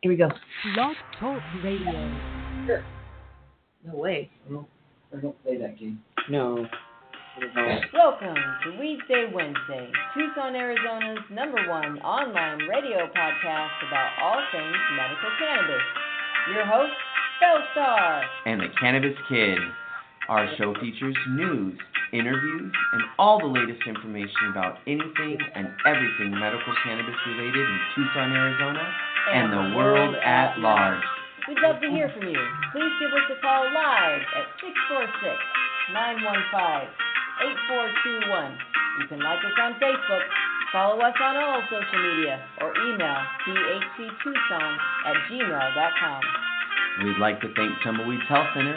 Here we go. Blog Talk Radio. No way. I don't play that game. No. Welcome to Weed Day Wednesday, Tucson, Arizona's number one online radio podcast about all things medical cannabis. Your host, Bellstar. and the Cannabis Kid. Our show features news, interviews, and all the latest information about anything and everything medical cannabis related in Tucson, Arizona, and the world at large. We'd love to hear from you. Please give us a call live at 646 915 8421. You can like us on Facebook, follow us on all social media, or email thctucson at gmail.com. We'd like to thank Tumbleweeds Health Center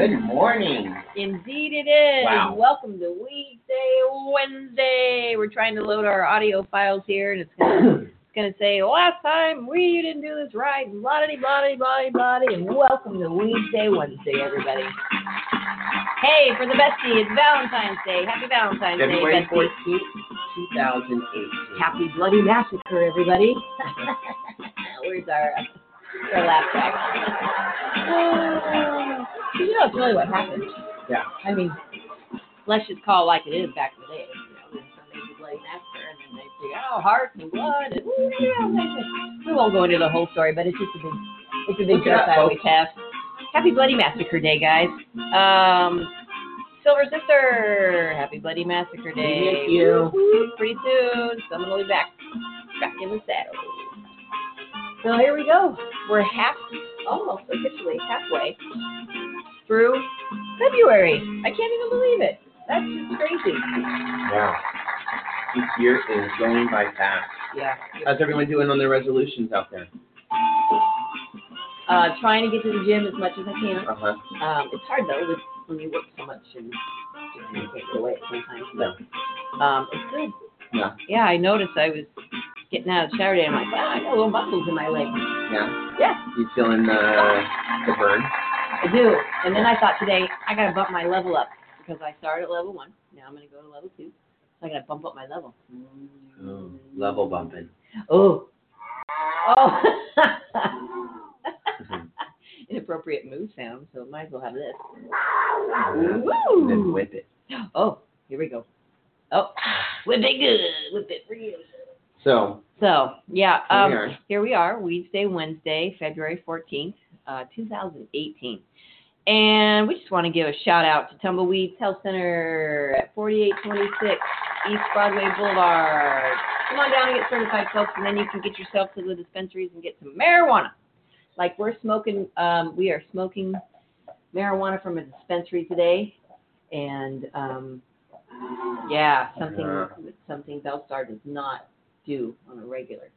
Good morning. Indeed it is. Wow. Welcome to Weedsday Wednesday. We're trying to load our audio files here, and it's gonna, it's gonna say last time we didn't do this right, and blah blah blah blah blah. And welcome to Weedsday Wednesday, everybody. Hey, for the bestie, it's Valentine's Day. Happy Valentine's February Day, bestie. 14th, 2018. Happy Bloody Massacre, everybody. Where's our, our track? You know, it's really what happened. Yeah. I mean, let's just call it like it is back in the day. You know, when somebody did Bloody Massacre, and then they say, oh, hearts and blood, and yeah. we won't go into the whole story, but it's just a big, it's a big joke I always have. Happy Bloody Massacre Day, guys. Um, Silver Sister, Happy Bloody Massacre Day. Thank you. Pretty soon, someone will be back, back in the saddle. So here we go. We're half, almost officially halfway through February. I can't even believe it. That's just crazy. Wow. This year is going by fast. Yeah. How's everyone doing on their resolutions out there? Uh, trying to get to the gym as much as I can. Uh huh. Um, it's hard though with, when you work so much and just you can't get away sometimes. But um, it's good. Yeah. Yeah, I noticed I was getting out of the shower today. I'm like, wow, I got little muscles in my legs. Yeah. Yeah, You feeling the the burn? I do. And then I thought today I gotta bump my level up because I started at level one. Now I'm gonna go to level two. So I gotta bump up my level. Oh, level bumping. Oh. Oh. Inappropriate move sound, so might as well have this. And then whip it. Oh, here we go. Oh, whip it good. Whip it real. So So, yeah, Here um, we here we are, Wednesday, Wednesday, February 14th, uh, 2018. And we just want to give a shout out to Tumbleweeds Health Center at 4826 East Broadway Boulevard. Come on down and get certified, folks, and then you can get yourself to the dispensaries and get some marijuana. Like we're smoking, um, we are smoking marijuana from a dispensary today, and um, yeah, something Yeah. something Bellstar does not do on a regular.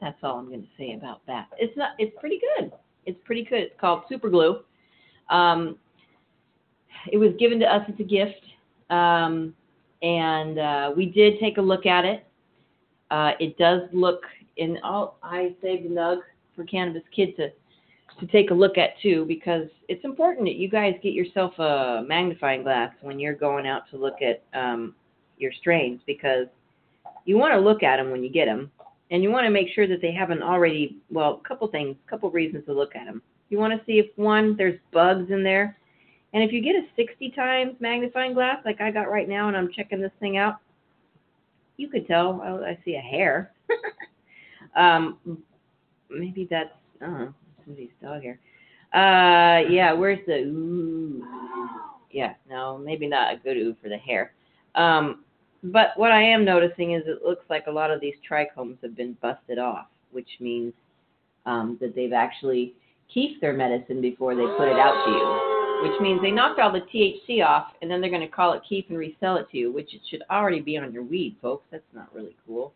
That's all I'm going to say about that. It's not. It's pretty good. It's pretty good. It's called Super Glue. Um, it was given to us as a gift, um, and uh, we did take a look at it. Uh, it does look, in all, I saved a nug for Cannabis Kid to to take a look at too, because it's important that you guys get yourself a magnifying glass when you're going out to look at um, your strains, because you want to look at them when you get them, and you want to make sure that they haven't already. Well, a couple things, a couple reasons to look at them. You want to see if one, there's bugs in there, and if you get a 60 times magnifying glass like I got right now, and I'm checking this thing out, you could tell. I, I see a hair. um, maybe that's don't somebody's dog hair. Uh, yeah. Where's the ooh? Yeah, no, maybe not a good ooh for the hair. Um, but what I am noticing is it looks like a lot of these trichomes have been busted off, which means um, that they've actually keep their medicine before they put it out to you, which means they knocked all the THC off and then they're going to call it keep and resell it to you, which it should already be on your weed, folks. That's not really cool.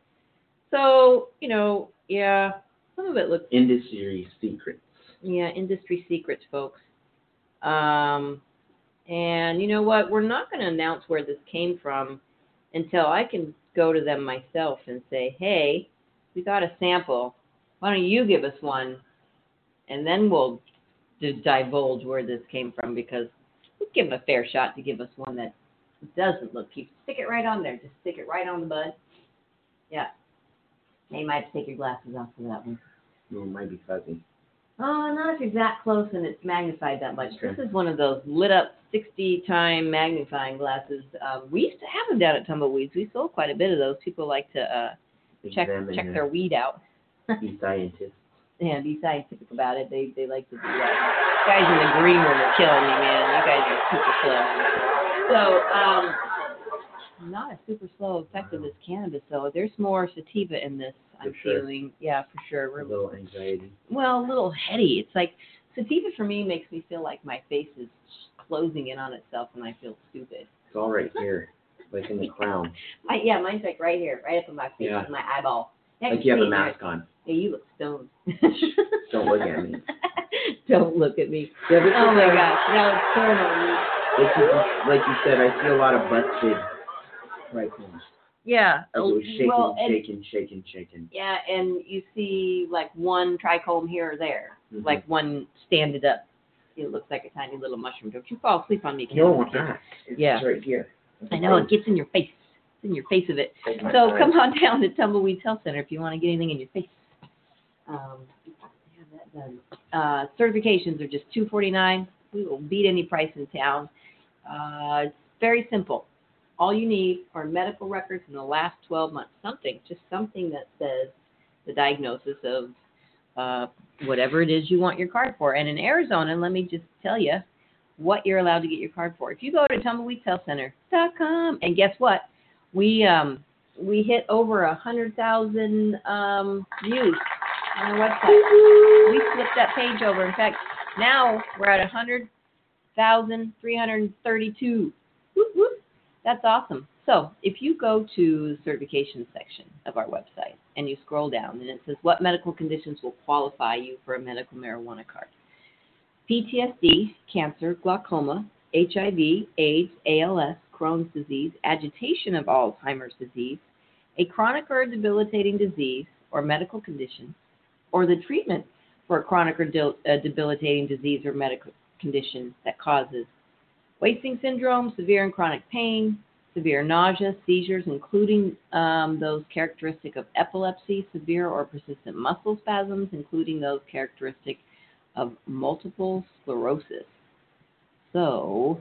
So, you know, yeah, some of it looks Industry secrets. yeah, industry secrets, folks. Um, and you know what? We're not going to announce where this came from until I can go to them myself and say, "Hey, we got a sample. Why don't you give us one?" And then we'll divulge where this came from because we'll give them a fair shot to give us one that doesn't look cute. Stick it right on there. Just stick it right on the bud. Yeah. You might have to take your glasses off for that one. Oh, it might be fuzzy. Oh, not if you're that close and it's magnified that much. Okay. This is one of those lit up 60 time magnifying glasses. Um, we used to have them down at Tumbleweeds. We sold quite a bit of those. People like to uh, check check their weed out. Be scientists. Yeah, be scientific about it. They they like to do that. Guys in the green room are killing me, man. You guys are super slow. So, um, not as super slow effective as cannabis though. There's more sativa in this. I'm sure. feeling. Yeah, for sure. A We're little anxiety. well, a little heady. It's like sativa for me makes me feel like my face is closing in on itself and I feel stupid. It's all right here, like in the crown. I, yeah, mine's like right here, right up in my face, Yeah. my eyeball. Like you have a mask on. Yeah, you look stoned. Don't look at me. Don't look at me. Yeah, Oh my uh, gosh, now it's torn on me. Like you, like you said, I see a lot of busted right. Yeah. It was shaking, well, and, shaking, shaking, shaking. yeah, and you see like one trichome here or there, Mhm. like one standed up. It looks like a tiny little mushroom. Don't you fall asleep on me? Kim. No, it's not. It's Yeah. right here. I know it gets in your face. It's in your face of it. Take my So time. come on down to Tumbleweeds Health Center if you want to get anything in your face. Um, have that done. Uh, certifications are just two forty nine. We will beat any price in town. Uh, it's very simple. All you need are medical records in the last twelve months. Something, just something that says the diagnosis of uh, whatever it is you want your card for. And in Arizona, let me just tell you what you're allowed to get your card for. If you go to tumbleweedshealthcenter.com, and guess what? We um, we hit over a hundred thousand um, views on our website. We flipped that page over. In fact, now we're at a hundred thousand three hundred thirty-two. That's awesome. So if you go to the certification section of our website and you scroll down and it says what medical conditions will qualify you for a medical marijuana card. PTSD, cancer, glaucoma, HIV, AIDS, ALS, Crohn's disease, agitation of Alzheimer's disease, a chronic or debilitating disease or medical condition, or the treatment for a chronic or uh, debilitating disease or medical condition that causes wasting syndrome, severe and chronic pain, severe nausea, seizures, including um, those characteristic of epilepsy, severe or persistent muscle spasms, including those characteristic of multiple sclerosis. So,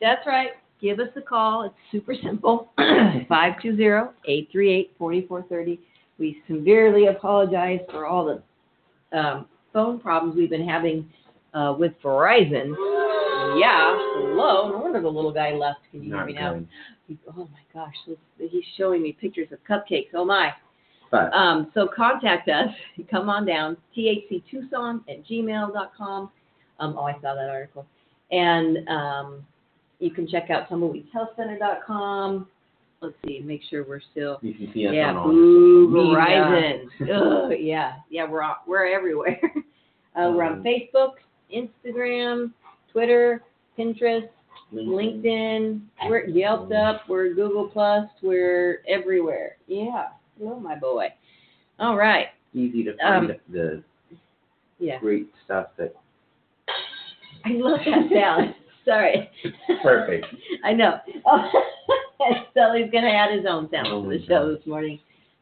That's right. Give us a call. It's super simple. 520-838-4430. We severely apologize for all the um, phone problems we've been having uh, with Verizon. Yeah, hello. No wonder the little guy left. Can you hear Not me now? good. He, oh my gosh, look, he's showing me pictures of cupcakes. Oh my. But Um, so contact us. Come on down. THCTucson at gmail.com. Um, oh, I saw that article. And um, you can check out tumbleweedshealthcenter.com. Let's see, make sure we're still. you can see us Yeah, on boo. Verizon. Ugh, yeah, yeah, we're all, we're everywhere. uh, we're on Um, Facebook, Instagram, Twitter, Pinterest, LinkedIn. LinkedIn. We're Yelped up. We're Google Plus. We're everywhere. Yeah. Hello, my boy. All right. Easy to find Um, the Yeah. great stuff that I love that sound. Sorry. Perfect. I know. Oh, Sully's gonna add his own sound Oh to the show God. this morning.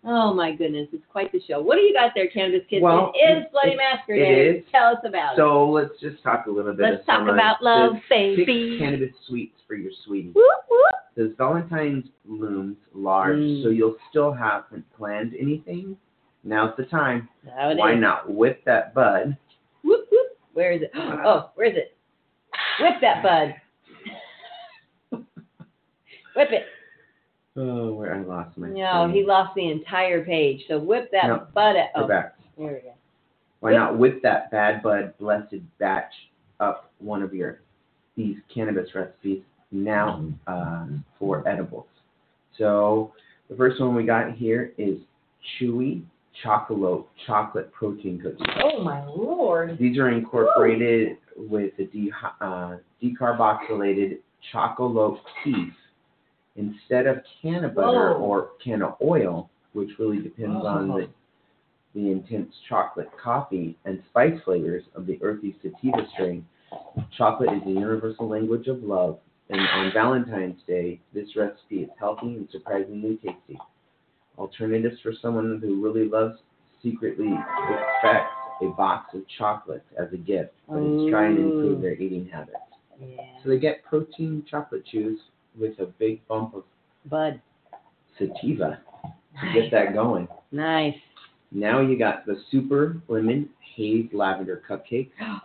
Oh my goodness, it's quite the show. What do you got there, Cannabis Kids? Well, it is Bloody Massacre it Day. Tell us about it. So let's just talk a little bit. Let's talk about love, baby. cannabis sweets for your sweetie. Whoop, whoop. Does Valentine's looms large, Mm. so you'll still haven't planned anything? Now's the time. Why is. not whip that bud? Whoop, whoop. Where is it? Oh, where is it? Whip that bud. Whip it. Oh, where I lost my. No, screen. he lost the entire page. So whip that No, bud at. Oh, back. there we go. Why not whip that bad bud blessed batch up one of your these cannabis recipes now uh, for edibles. So the first one we got here is chewy chocolate chocolate protein cookies. Oh my lord. These are incorporated with the de- uh, decarboxylated chocolate kief instead of canna butter Whoa. or canna oil, which really depends on Oh. the the intense chocolate coffee and spice flavors of the earthy sativa strain. Chocolate is the universal language of love, and on Valentine's Day, this recipe is healthy and surprisingly tasty. Alternatives for someone who really loves secretly expects a box of chocolates as a gift, but is trying to improve their eating habits. Yeah. So they get protein chocolate chews with a big bump of Bud. sativa to get that going. Nice. Now you got the super lemon haze lavender cupcake. sounds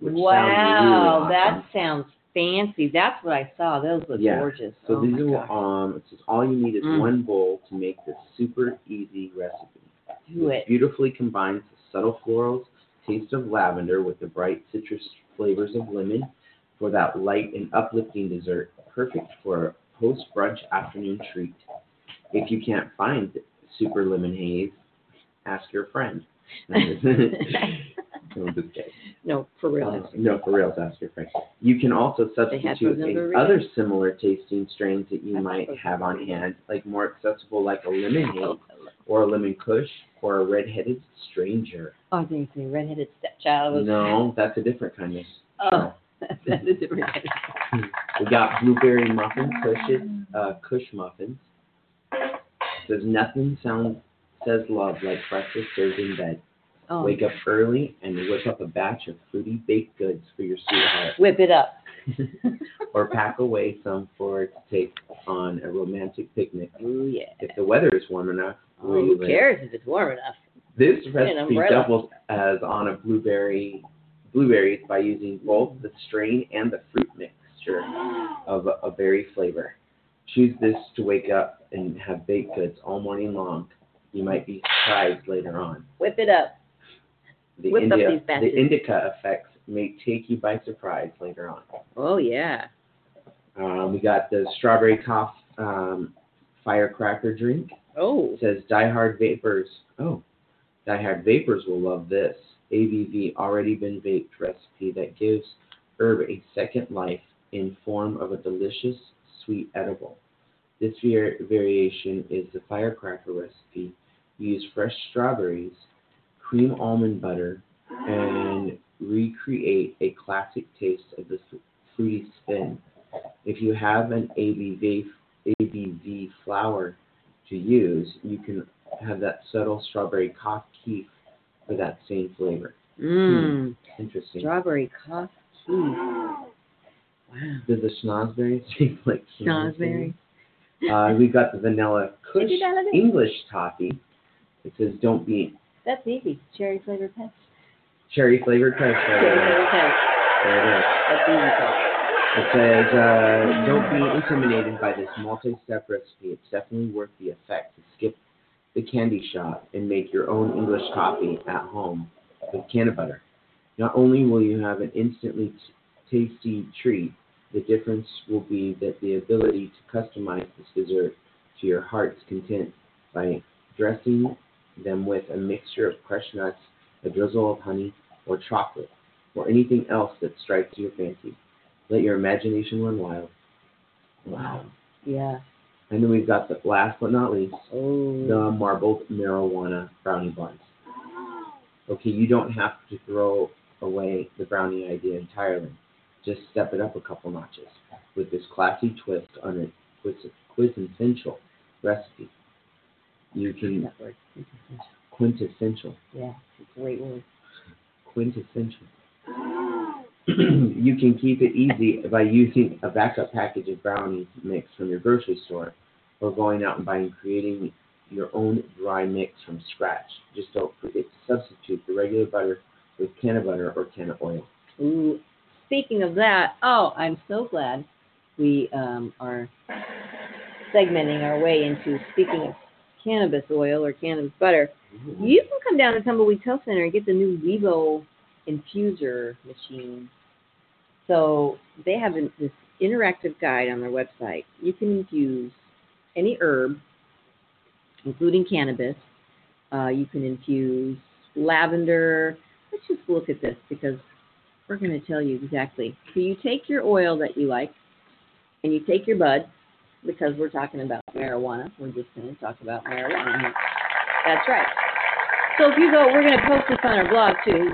wow, really that sounds fancy. That's what I saw. Those look Yeah. gorgeous. So oh these are gosh. um. It says all you need is Mm. one bowl to make this super easy recipe. Do it. Beautifully combines the subtle florals, taste of lavender with the bright citrus flavors of lemon for that light and uplifting dessert. Perfect for a post brunch afternoon treat. If you can't find super lemon haze, ask your friend. No, I'm just kidding. no, for real. Uh, no, for real, ask your friend. You can also substitute in other similar tasting strains that you I might have on hand, like more accessible, like a lemon haze Oh, or a lemon kush or a red-headed stranger. oh, I think it's a redheaded stepchild. Was, No, that's a different kind of. Oh, that's a different kind of. We got blueberry muffin kushes, uh, kush muffins. Says nothing sounds says love like breakfast served in bed. Oh, Wake up early and whip up a batch of fruity baked goods for your sweetheart. whip it up. or pack away some for to take on a romantic picnic. Oh yeah. If the weather is warm enough, Oh, who live. cares if it's warm enough? This recipe doubles as on a blueberry blueberries by using both the strain and the fruit mixture of a, a berry flavor. Choose this to wake up and have baked goods all morning long. You might be surprised later on. Whip it up. The, Whip up these batches. the indica effects may take you by surprise later on. Oh yeah. Um, we got the strawberry cough um, firecracker drink. Oh. It says diehard vapors. Oh, diehard vapors will love this. ABV already been baked recipe that gives herb a second life in form of a delicious sweet edible. This variation is the firecracker recipe. Use fresh strawberries, cream almond butter, and recreate a classic taste of the fruity spin. If you have an ABV, ABV flower to use, you can have that subtle strawberry cough kief for that same flavor. Mmm. Interesting. Strawberry coffee. Wow. Does the schnozberry taste like Schnozberry. Uh, we've got the vanilla kush Did you download it? English toffee. It says don't be That's easy. Cherry flavored pets. cherry flavored crunch. Cherry flavored pets. There it is. That's easy. It says, uh, don't be intimidated by this multi-step recipe. It's definitely worth the effect to skip the candy shop and make your own English coffee at home with canna butter. Not only will you have an instantly t- tasty treat, the difference will be that the ability to customize this dessert to your heart's content by dressing them with a mixture of crushed nuts, a drizzle of honey, or chocolate, or anything else that strikes your fancy. Let your imagination run wild. Wow. Um, yeah. And then we've got the last but not least, Oh. the marbled marijuana brownie buns. Okay, you don't have to throw away the brownie idea entirely. Just step it up a couple notches with this classy twist on a quiz- quintessential recipe. You can That word. quintessential. Yeah, it's a great word. Quintessential. you can keep it easy by using a backup package of brownie mix from your grocery store or going out and buying creating your own dry mix from scratch. Just don't forget to substitute the regular butter with can of butter or can of oil. Ooh, speaking of that, oh, I'm so glad we um, are segmenting our way into speaking of cannabis oil or cannabis butter. You can come down to Tumbleweed Health Center and get the new Levo infuser machine. So they have an, this interactive guide on their website. You can infuse any herb, including cannabis. Uh, you can infuse lavender. Let's just look at this because we're going to tell you exactly. So you take your oil that you like, and you take your bud, because we're talking about marijuana. We're just going to talk about marijuana. That's right. So if you go, we're going to post this on our blog too,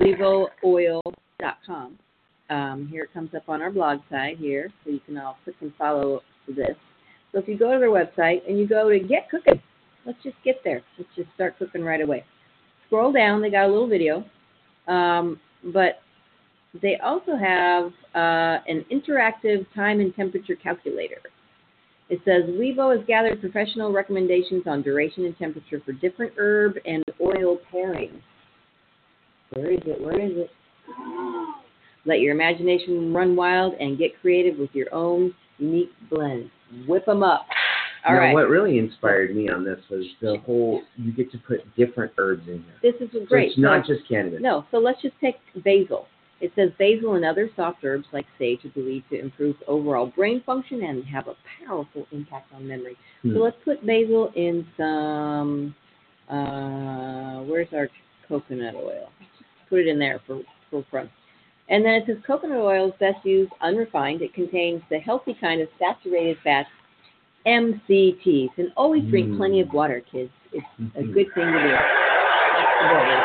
levooil.com. Um, here it comes up on our blog site here, so you can all click and follow this. So if you go to their website and you go to get cooking, let's just get there. Let's just start cooking right away. Scroll down, they got a little video, um, but they also have uh, an interactive time and temperature calculator. It says Levo has gathered professional recommendations on duration and temperature for different herb and oil pairings. Where is it? Where is it? Let your imagination run wild and get creative with your own unique blends. Whip them up. All now, right. what really inspired me on this was the whole you get to put different herbs in here. This is great. So it's not So- just cannabis. No, so let's just take basil. It says basil and other soft herbs like sage are believed to improve overall brain function and have a powerful impact on memory. Hmm. So let's put basil in some. Uh, where's our coconut oil? Put it in there for for fun. And then it says coconut oil is best used unrefined. It contains the healthy kind of saturated fats, MCTs. And always drink Mm. plenty of water, kids. It's a Mhm. good thing to do. That's the way it is.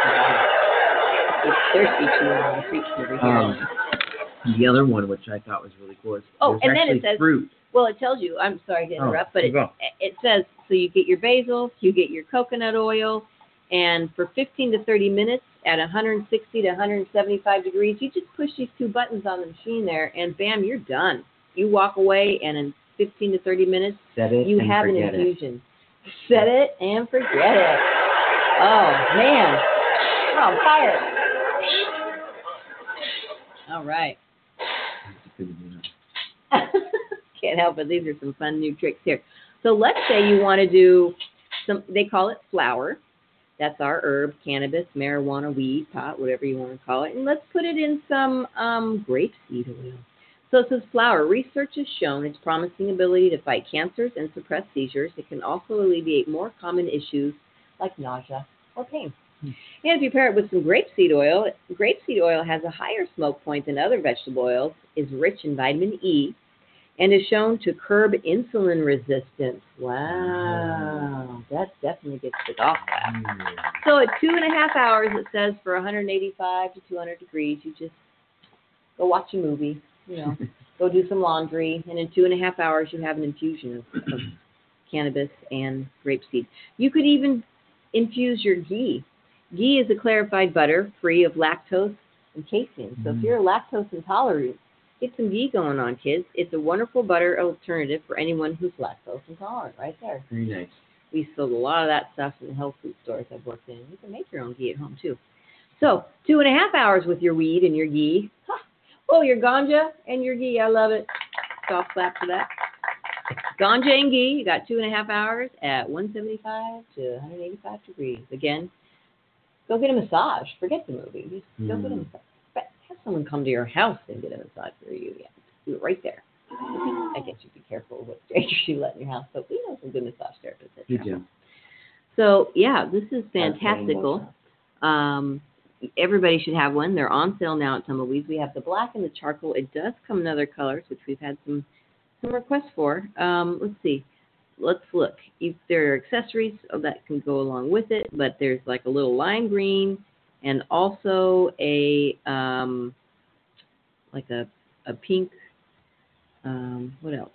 It's thirsty chewing on the over here. Um, the other one, which I thought was really cool, is Oh, there's and then it actually says- fruit. Well, it tells you. I'm sorry to Oh, interrupt, but you it, go. it says so you get your basil, you get your coconut oil, and for 15 to 30 minutes at 160 to 175 degrees, you just push these two buttons on the machine there, and bam, you're done. You walk away, and in 15 to 30 minutes, Set it you have an forget it. infusion. Set it and forget it. Oh man, we're on fire. All right. Can't help it. These are some fun new tricks here. So let's say you want to do some. They call it flower. That's our herb, cannabis, marijuana, weed, pot, whatever you want to call it. And let's put it in some um, grapeseed oil. So it says flower. Research has shown its promising ability to fight cancers and suppress seizures. It can also alleviate more common issues like nausea or pain. And if you pair it with some grapeseed oil, grapeseed oil has a higher smoke point than other vegetable oils, is rich in vitamin E, and is shown to curb insulin resistance. Wow, mm-hmm. that definitely gets it off fast. So at two and a half hours, it says for 185 to 200 degrees, you just go watch a movie, you know, go do some laundry, and in two and a half hours, you have an infusion of, of cannabis and grapeseed. You could even infuse your ghee. Ghee is a clarified butter free of lactose and casein. So if Mm. you're a lactose intolerant, get some ghee going on, kids. It's a wonderful butter alternative for anyone who's lactose intolerant. Right there. Very nice. We sold a lot of that stuff in the health food stores I've worked in. You can make your own ghee at home too. So two and a half hours with your weed and your ghee. Huh. Oh, your ganja and your ghee. I love it. Soft clap for that. Ganja and ghee. You got two and a half hours at 175 to 185 degrees. Again, go get a massage. Forget the movie. Just go get a Mm. massage. Have someone come to your house and get a massage for you. Yeah, do it right there. I guess you'd be careful what strangers you let in your house, but we know some good massage therapists. You do. house. So yeah, this is fantastical. Um, everybody should have one. They're on sale now at Tumbleweeds. We have the black and the charcoal. It does come in other colors, which we've had some some requests for. Um, let's see. Let's look. If there are accessories that can go along with it, but there's like a little lime green and also a um, like a a pink. Um, what else?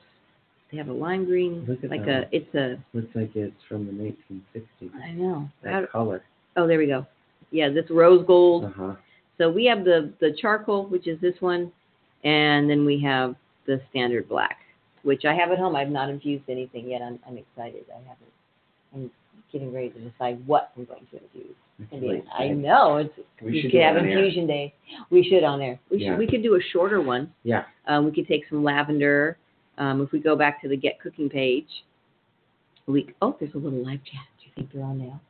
They have a lime green, Look at like that. a. It's a. Looks like it's from the 1960s. I know. That How- color. oh, there we go. Yeah, this rose gold. Uh huh. So we have the the charcoal, which is this one, and then we have the standard black, which I have at home. I've not infused anything yet. I'm I'm excited. I haven't. I'm getting ready to decide what I'm going to infuse. I know it's We we should could have it on air. infusion day. We should on there. We Yeah. should. We could do a shorter one. Yeah. Um, we could take some lavender. Um, if we go back to the Get Cooking page, we oh, there's a little live chat. Do you think they're on now?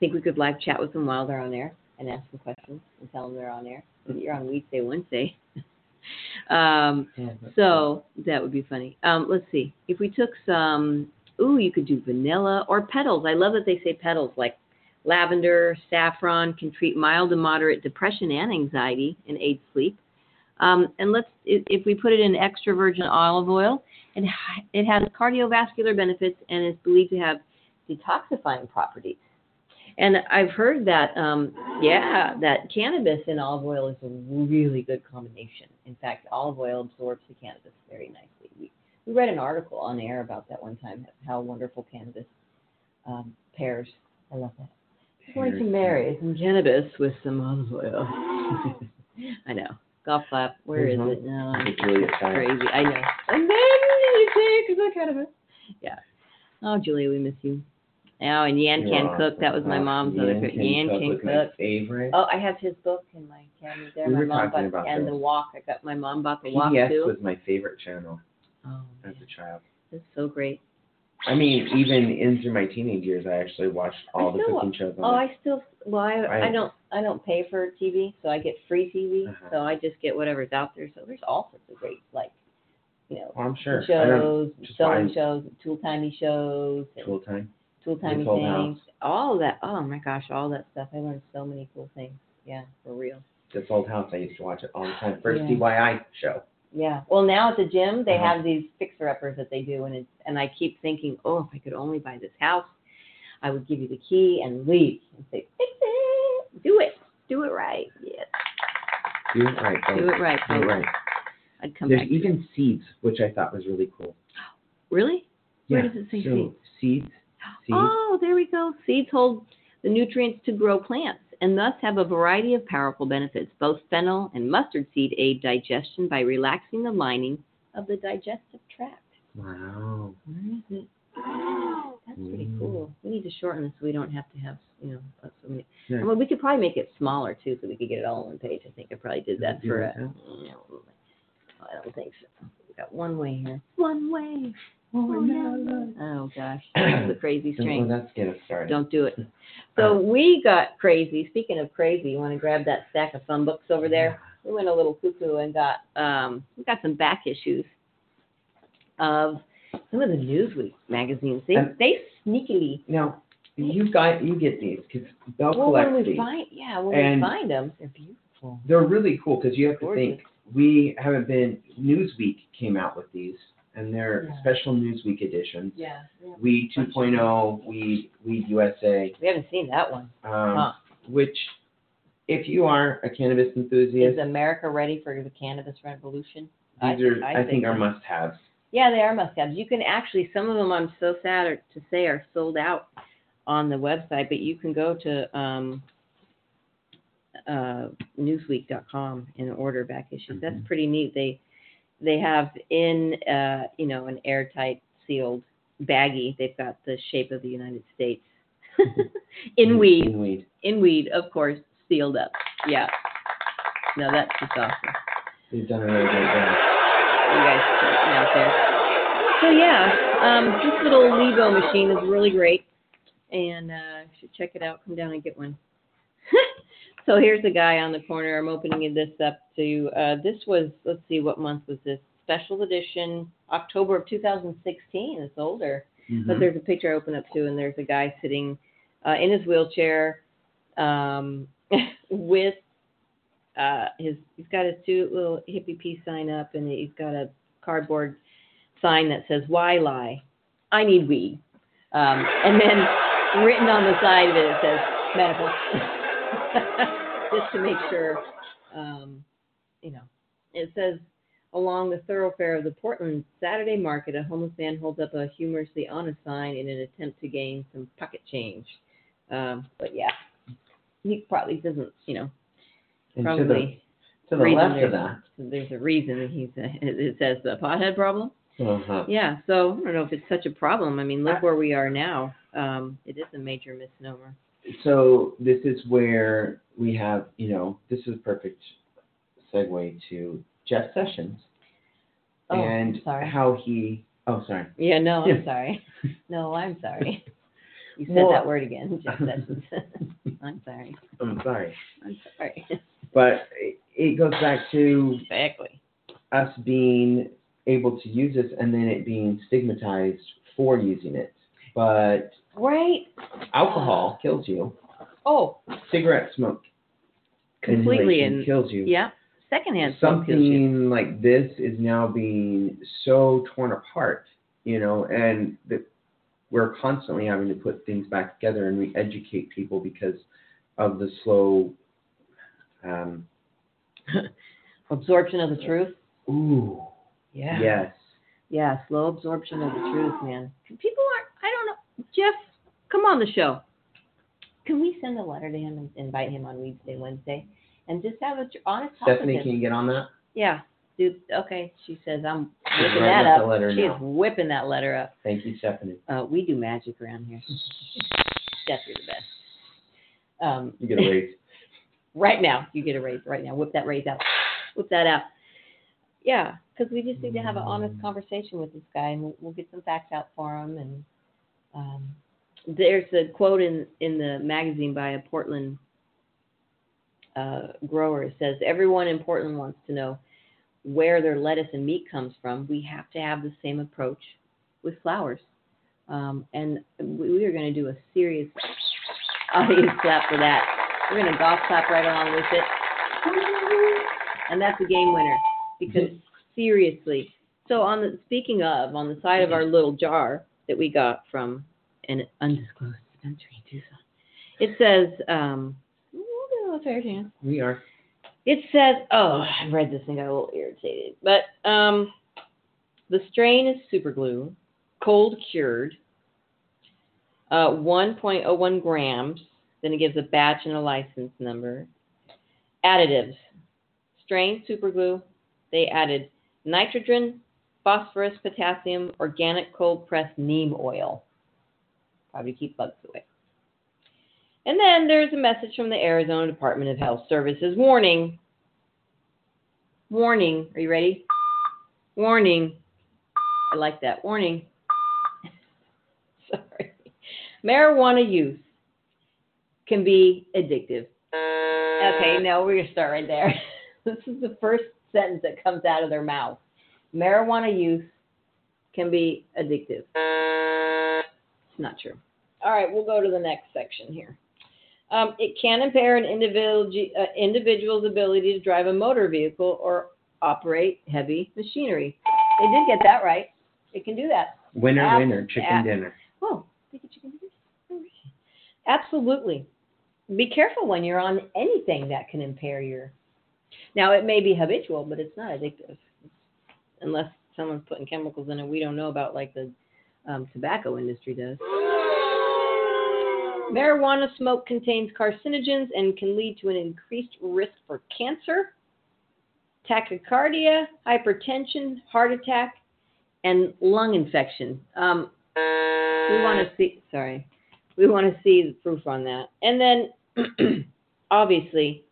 Think we could live chat with them while they're on there and ask them questions and tell them they're on there. You're on Weedsday Wednesday. um, so that would be funny. Um, let's see. If we took some, ooh, you could do vanilla or petals. I love that they say petals, like lavender, saffron can treat mild to moderate depression and anxiety and aid sleep. Um, and let's, if, if we put it in extra virgin olive oil, it, it has cardiovascular benefits and is believed to have detoxifying properties. And I've heard that, um, yeah, that cannabis and olive oil is a really good combination. In fact, olive oil absorbs the cannabis very nicely. We, we read an article on air about that one time, how wonderful cannabis um, pairs. I love that. I'm going to marry some cannabis with some olive oil. I know. Golf clap. Where is Mhm. it? No, It's really crazy. I know. And then you take the cannabis. Yeah. Oh, Julia, we miss you. Oh, and Yan You're Can awesome. Cook. That was my mom's other Yan cook. Can Yan Cook Can was my Cook. favorite. Oh, I have his book in my cabinet there. We my were mom talking bought about and this. the walk. I got my mom bought the walk PBS too. was my favorite channel oh, as man, a child. it's so great. I mean, even into my teenage years, I actually watched all I the still- cooking shows on Oh, there. I still well, I I- I don't I don't pay for TV, so I get free TV. Uh-huh. So I just get whatever's out there. So there's all sorts of great like, you know, Oh, I'm sure. Shows, sewing shows, tool timey shows, tool time. Tool timey It's Old things. House. All that. Oh my gosh, all that stuff. I learned so many cool things. Yeah, for real. This old house, I used to watch it all the time. First Yeah. DIY show. Yeah. Well, now at the gym they Uh-huh. have these fixer uppers that they do, and it's and I keep thinking, oh, if I could only buy this house, I would give you the key and leave and say, fix it, do it, do it right. Yes, Do it right. do it right. Do it right. I'd come There's back. even seeds, which I thought was really cool. really. Where does it say so, seeds? Seeds. Seeds. Oh, there we go. Seeds hold the nutrients to grow plants and thus have a variety of powerful benefits. Both fennel and mustard seed aid digestion by relaxing the lining of the digestive tract. Wow. Where is it? That's pretty Mm. cool. We need to shorten this so we don't have to have, you know, uh, so many. Yeah. Well, we could probably make it smaller too, so we could get it all on one page. I think I probably did that for like a. that? No, I don't think so. We got one way here. One way. Oh gosh, that's the crazy Well, string. let's get us started. Don't do it. So we got crazy. Speaking of crazy, you want to grab that stack of fun books over there? We went a little cuckoo and got um we got some back issues of some of the Newsweek magazines. They they sneakily Now, you got you get these because Belle well when we these. find yeah when And- we find them they're beautiful. They're really cool because you have to Gorgeous. think we haven't been. Newsweek came out with these, and they're Yeah. special Newsweek editions. Yeah. Weed 2.0, Weed Weed USA, We haven't seen that one. um, Huh. which, if you are a cannabis enthusiast. Is enthusiast, America ready for the cannabis revolution? these are I, think, are must-haves. Yeah, they are must-haves. You can actually, some of them I'm so sad to say are sold out on the website, but you can go to um, uh, Newsweek.com and order back issues. That's Mhm. pretty neat. They they have in uh, you know an airtight sealed baggie. They've got the shape of the United States in weed, In weed. in weed, of course, sealed up. Yeah. No, that's just awesome They've done a really great job. you guys out there. So yeah, um, this little Levo machine is really great, and uh, you should check it out. Come down and get one. So here's the guy on the corner. I'm opening this up to. Uh, this was let's see, what month was this? Special edition, October of 2016. It's older, but Mhm. there's a picture I open up to, and there's a guy sitting uh, in his wheelchair um, with uh, his he's got his two little hippie peace sign up, and he's got a cardboard sign that says "Why lie? I need weed," um, and then written on the side of it it says medical, just to make sure, um, you know. It says along the thoroughfare of the Portland Saturday market, a homeless man holds up a humorously honest sign in an attempt to gain some pocket change. Um, but yeah, he probably doesn't, you know, And to the, probably to the left there's, of that. there's a reason that he's a, it says the pothead problem. Uh-huh. Yeah, so I don't know if it's such a problem. I mean, look where we are now. Um, it is a major misnomer. So this is where we have, you know, this is a perfect segue to Jeff Sessions Oh, and sorry. how he. Oh, sorry. Yeah, no, I'm sorry. No, I'm sorry. You said Well- that word again, Jeff Sessions. I'm sorry. I'm sorry. I'm sorry. But it, it goes back to Exactly. us being able to use this and then it being stigmatized for using it. But Right. alcohol kills you. Oh, Cigarette smoke completely. inhalation And kills you. yeah, secondhand smoke kills you. Something like this is now being so torn apart, you know, and that we're constantly having to put things back together and re-educate people because of the slow. Um, Absorption of the truth. ooh, Yeah. yes. Yeah, slow absorption of the truth, man. People aren't. I don't know. Jeff, come on the show. Can we send a letter to him and invite him on Wednesday, Wednesday, and just have a tr- honest talk Stephanie, with can you get on that? Yeah, dude. Okay, she says I'm whipping that up the up. letter She's whipping that letter up. Thank you, Stephanie. Uh, we do magic around here. Jeff, you're the best. Um, You get a raise. right now. You get a raise right now. Whip that raise out. Whip that out. Yeah, because we just need to have an honest conversation with this guy, and we'll, we'll get some facts out for him. And um, there's a quote in in the magazine by a Portland uh, grower. It says, "Everyone in Portland wants to know where their lettuce and meat comes from. We have to have the same approach with flowers." Um, and we, we are going to do a serious audience clap for that. We're going to golf clap right along with it. And that's a game winner because seriously. So on the speaking of on the side of our little jar that we got from an undisclosed dispensary in Tucson, it says um, we'll give a fair chance. We are. It says, oh, I read this and got a little irritated, but um, the strain is super glue, cold cured, uh, 1.01 grams. Then it gives a batch and a license number. Additives, strain super glue. They added nitrogen, phosphorus, potassium, organic cold pressed neem oil. Probably keep bugs away. And then there's a message from the Arizona Department of Health Services warning. Warning. Are you ready? Warning. I like that. Warning. Sorry. Marijuana use can be addictive. Okay, no, we're going to start right there. this is the first sentence that comes out of their mouth. Marijuana use can be addictive. It's not true. All right, we'll go to the next section here. Um, it can impair an individual, uh, individual's ability to drive a motor vehicle or operate heavy machinery. They did get that right. It can do that. Winner, Ab- winner, chicken ab- dinner. Oh, chicken fingers? Absolutely. Be careful when you're on anything that can impair your. Now, it may be habitual, but it's not addictive. Unless someone's putting chemicals in it we don't know about, like the um, tobacco industry does. Marijuana smoke contains carcinogens and can lead to an increased risk for cancer, tachycardia, hypertension, heart attack, and lung infection. Um, we want to see, sorry, we want to see the proof on that. And then, obviously,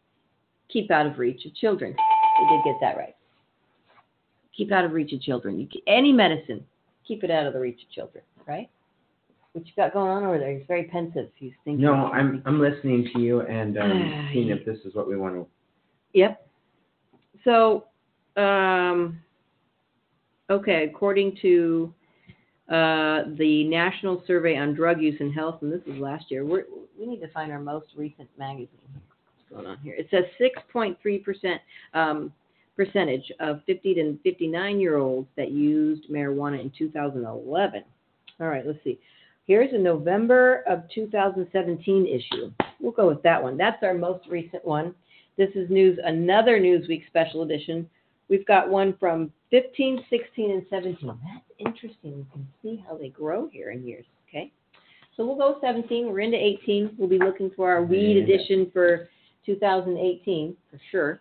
keep out of reach of children. We did get that right. Keep out of reach of children. Any medicine, keep it out of the reach of children, right? What you got going on over there? He's very pensive. He's thinking. No, I'm I'm listening to you and um, Ah, seeing if this is what we want to. Yep. So, um, okay, according to uh, the National Survey on Drug Use and Health, and this is last year, we're, we need to find our most recent magazine. What's going on here? It says 6.3 percent um, percentage of 50 to 59 year olds that used marijuana in 2011. All right, let's see. Here's a November of 2017 issue. We'll go with that one. That's our most recent one. This is news, another Newsweek special edition We've got one from 15, 16, and 17. That's interesting. We can see how they grow here in years. Okay. So we'll go 17. We're into 18. We'll be looking for our weed edition for 2018 for sure.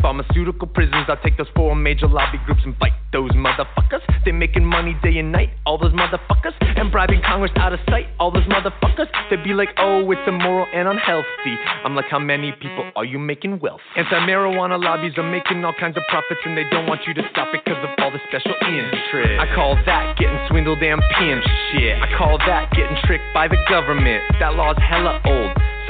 pharmaceutical prisons. I'll take those four major lobby groups and fight those motherfuckers. They're making money day and night, all those motherfuckers. And bribing Congress out of sight, all those motherfuckers. They'd be like, oh, it's immoral and unhealthy. I'm like, how many people are you making wealth? Anti marijuana lobbies are making all kinds of profits, and they don't want you to stop it because of all the special interest. I call that getting swindled and pimped shit. I call that getting tricked by the government. That law's hella old.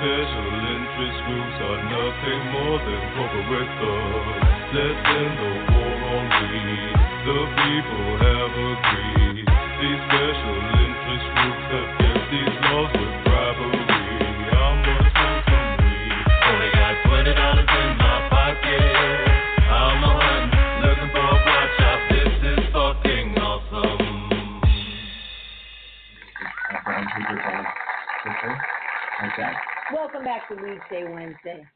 special interest groups are nothing more than corporate thugs. Let's end the war on weed. The people have agreed. These special interest groups have kept these laws with bribery. I'm gonna smoke some weed. Only got twenty dollars in my pocket. I'm a hunting, looking for a pot shop. This is fucking awesome. Paper. Like. Welcome back to Weedsday Wednesday.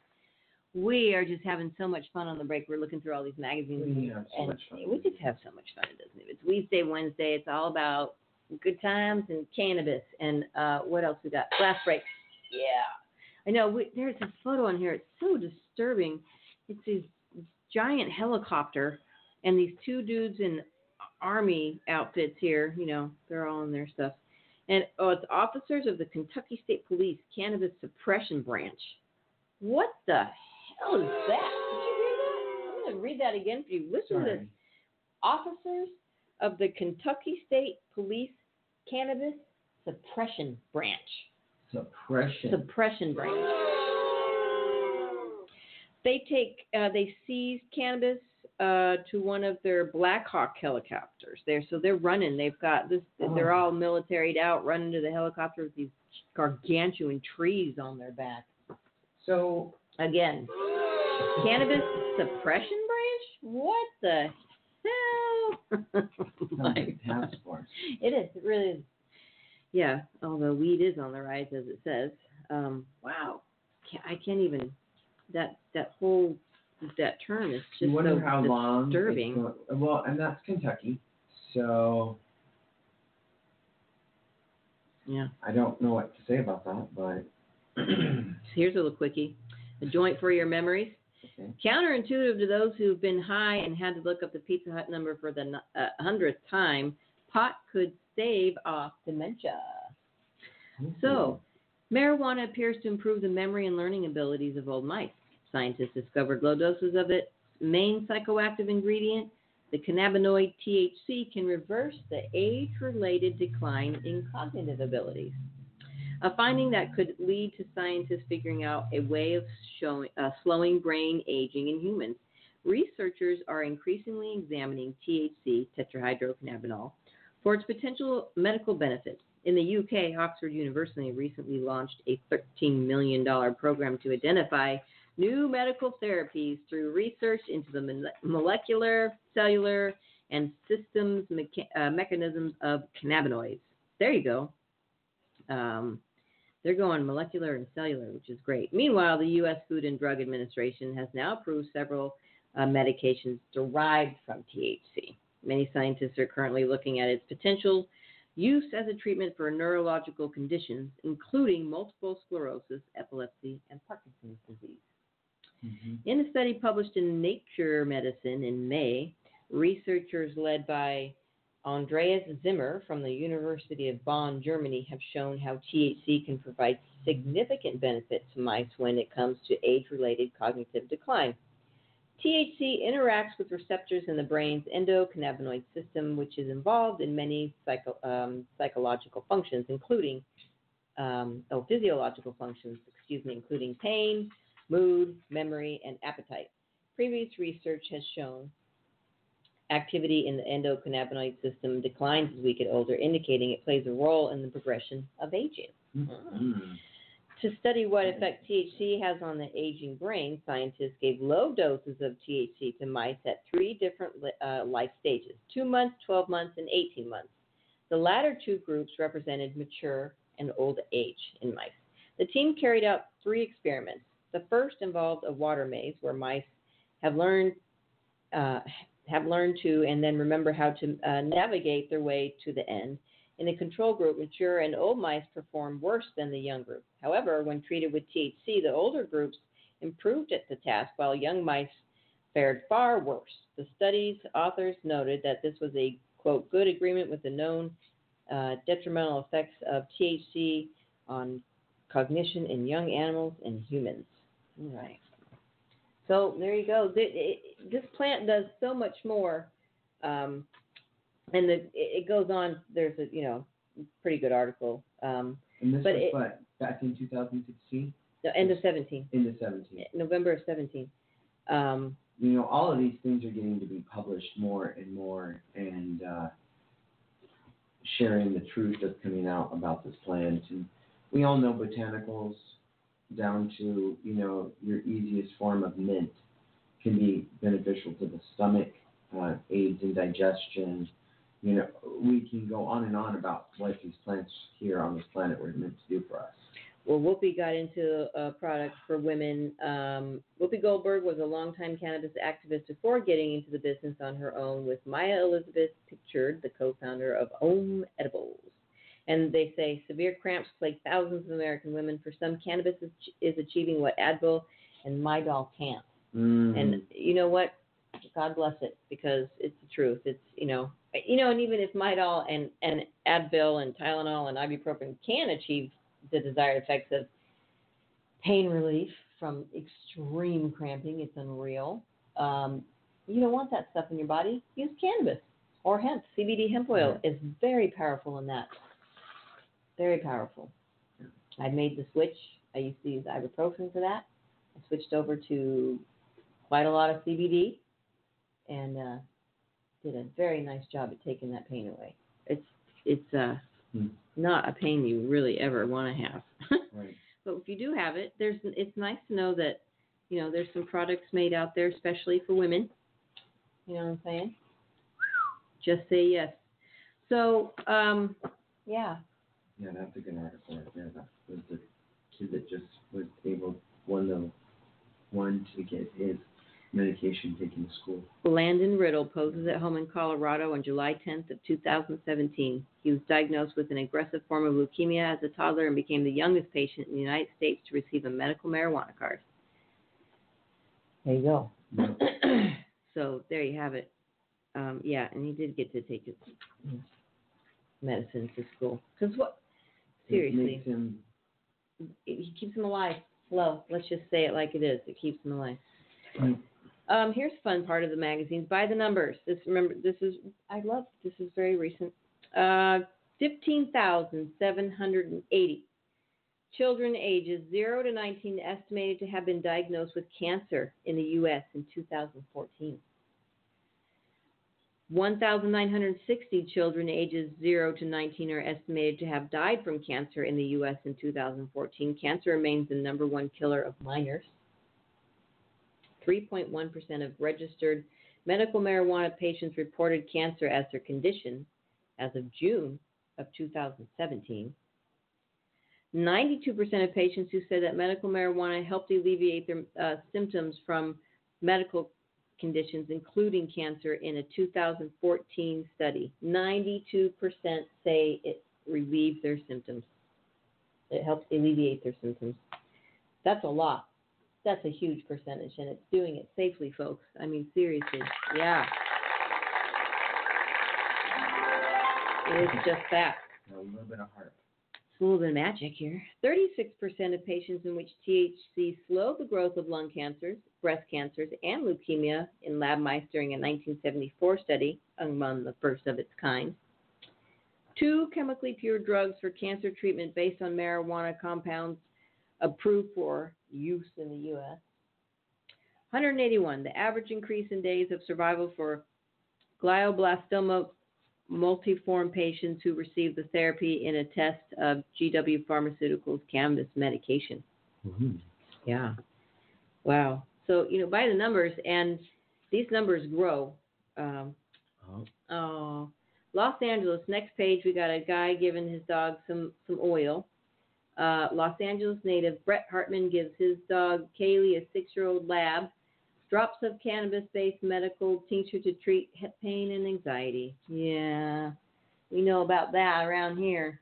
We are just having so much fun on the break. We're looking through all these magazines. We have so and much fun. We just have so much fun, It doesn't it? It's Weedsday Wednesday. It's all about good times and cannabis. And uh, what else we got? Last break. Yeah. I know. We, there's a photo on here. It's so disturbing. It's this giant helicopter and these two dudes in army outfits here. You know, they're all in their stuff. And it's officers of the Kentucky State Police Cannabis Suppression Branch. What the hell is that? Did you hear that? I'm going to read that again for you. Listen to this. Officers of the Kentucky State Police Cannabis Suppression Branch. Suppression. Suppression Branch. they take uh, they seize cannabis uh, to one of their Black Hawk helicopters. There, so they're running. They've got this. They're all militaried out, running to the helicopter with these gargantuan trees on their back. So Again, cannabis suppression branch? What the hell? like Like, a task force. it is. It really is. Yeah, although weed is on the rise, as it says. Um, wow, I can't even. That that whole that term is You just wonder so how long. disturbing. well, and that's Kentucky, so Yeah. I don't know what to say about that, but Here's a little quickie. A joint for your memories. Okay. Counterintuitive to those who've been high and had to look up the Pizza Hut number for the uh, hundredth time, pot could stave off dementia. So, marijuana appears to improve the memory and learning abilities of old mice. Scientists discovered low doses of its main psychoactive ingredient, the cannabinoid THC, can reverse the age related decline in cognitive abilities. A finding that could lead to scientists figuring out a way of showing, uh, slowing brain aging in humans. Researchers are increasingly examining THC, tetrahydrocannabinol, for its potential medical benefits. In the UK, Oxford University recently launched a $13 million program to identify new medical therapies through research into the molecular, cellular, and systems mecha- uh, mechanisms of cannabinoids. There you go. Um, they're going molecular and cellular, which is great. Meanwhile, the U.S. Food and Drug Administration has now approved several uh, medications derived from THC. Many scientists are currently looking at its potential use as a treatment for neurological conditions, including multiple sclerosis, epilepsy, and Parkinson's disease. Mhm. In a study published in Nature Medicine in May, researchers led by Andreas Zimmer from the University of Bonn, Germany, have shown how THC can provide significant benefit to mice when it comes to age related cognitive decline. THC interacts with receptors in the brain's endocannabinoid system, which is involved in many psycho, um, psychological functions, including um, oh, physiological functions, excuse me, including pain, mood, memory, and appetite. Previous research has shown activity in the endocannabinoid system declines as we get older, indicating it plays a role in the progression of aging. Mhm. To study what effect THC has on the aging brain, scientists gave low doses of THC to mice at three different uh, life stages 2 months, 12 months, and 18 months. The latter two groups represented mature and old age in mice. The team carried out three experiments. The first involved a water maze where mice have learned uh, have learned to and then remember how to uh, navigate their way to the end. In the control group, mature and old mice performed worse than the young group. However, when treated with THC, the older groups improved at the task while young mice fared far worse. The study's authors noted that this was a, quote, good agreement with the known uh, detrimental effects of THC on cognition in young animals and humans. Right. So there you go. This plant does so much more, um, and the, it goes on. There's a you know pretty good article. Um, And this But was it- what back in 2016, the end of 17, in the 17. November of 17. Um, You know, all of these things are getting to be published more and more, and uh, sharing the truth that's coming out about this plant. And we all know botanicals, down to you know your easiest form of mint, can be beneficial to the stomach, uh, aids in digestion. You know, we can go on and on about what these plants here on this planet were meant to do for us. well, Whoopi got into a product for women. Um, Whoopi Goldberg was a longtime cannabis activist before getting into the business on her own with Maya Elizabeth Pictured, the co-founder of Om Edibles. And they say severe cramps plague thousands of American women. For some, cannabis is, is achieving what Advil and Midol can't. Mm. And you know what? God bless it because it's the truth. It's you know, you know, and even if Midol and and Advil and Tylenol and ibuprofen can achieve the desired effects of pain relief from extreme cramping, it's unreal. Um, you don't want that stuff in your body. Use cannabis or hemp. CBD hemp oil is very powerful in that. Very powerful. I made the switch. I used to use ibuprofen for that. I switched over to quite a lot of CBD, and uh, did a very nice job at taking that pain away. It's it's uh, Hmm. not a pain you really ever want to have. Right. But if you do have it, there's it's nice to know that you know there's some products made out there especially for women. You know what I'm saying? Just say yes. So um, yeah, Yeah, that's a good article right there. That was the kid that just was able, won the, one to get his medication taken to school. Landon Riddle poses at home in Colorado on July 10th of 2017. He was diagnosed with an aggressive form of leukemia as a toddler and became the youngest patient in the United States to receive a medical marijuana card. There you go. so there you have it. Um, yeah, and he did get to take his, his medicine to school. Because what? Seriously, It him, it, keeps him alive. Well, Let's just say it like it is. It keeps him alive. Right. Um, here's a fun part of the magazines. By the numbers. This remember this is I love this is very recent. Uh, fifteen thousand seven hundred and eighty children ages zero to nineteen estimated to have been diagnosed with cancer in the U.S. in 2014. 1,960 children ages 0 to 19 are estimated to have died from cancer in the U.S. in 2014. Cancer remains the number one killer of minors. 3.1% of registered medical marijuana patients reported cancer as their condition as of June of 2017. 92% of patients who said that medical marijuana helped alleviate their uh, symptoms from medical conditions, including cancer, in a 2014 study. 92% say it relieves their symptoms. It helps alleviate their symptoms. That's a lot. That's a huge percentage, and it's doing it safely, folks. I mean, seriously. Yeah. It's just that. a little bit of heart. A little bit of magic here. 36% of patients in which THC slowed the growth of lung cancers, breast cancers, and leukemia in lab mice during a 1974 study, among the first of its kind. Two chemically pure drugs for cancer treatment based on marijuana compounds approved for use in the U.S. 181. The average increase in days of survival for glioblastoma multiforme patients who received the therapy in a test of GW Pharmaceuticals cannabis medication. Mm-hmm. Yeah. Wow. So, you know, by the numbers, and these numbers grow. Um, Oh, oh, Los Angeles. Next page, we got a guy giving his dog some some oil. Uh, Los Angeles native Brett Hartman gives his dog Kaylee, a six-year-old lab, drops of cannabis-based medical tincture to treat pain and anxiety. Yeah, we know about that around here.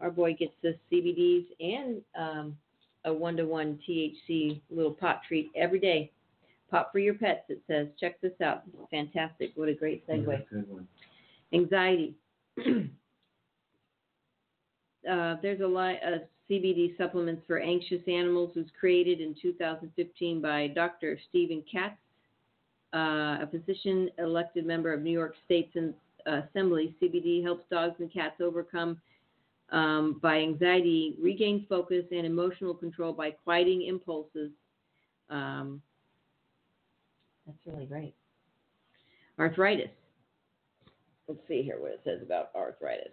Our boy gets the CBDs and um, a one-to-one THC little pot treat every day. Pop for your pets, it says. Check this out. This is fantastic. What a great segue. one. Anxiety. uh, there's a lot of CBD supplements for anxious animals was created in 2015 by Dr. Stephen Katz, uh, a physician elected member of New York State's uh, Assembly. CBD helps dogs and cats overcome um, by anxiety, regain focus and emotional control by quieting impulses. Um, that's really great. Arthritis. Let's see here what it says about arthritis.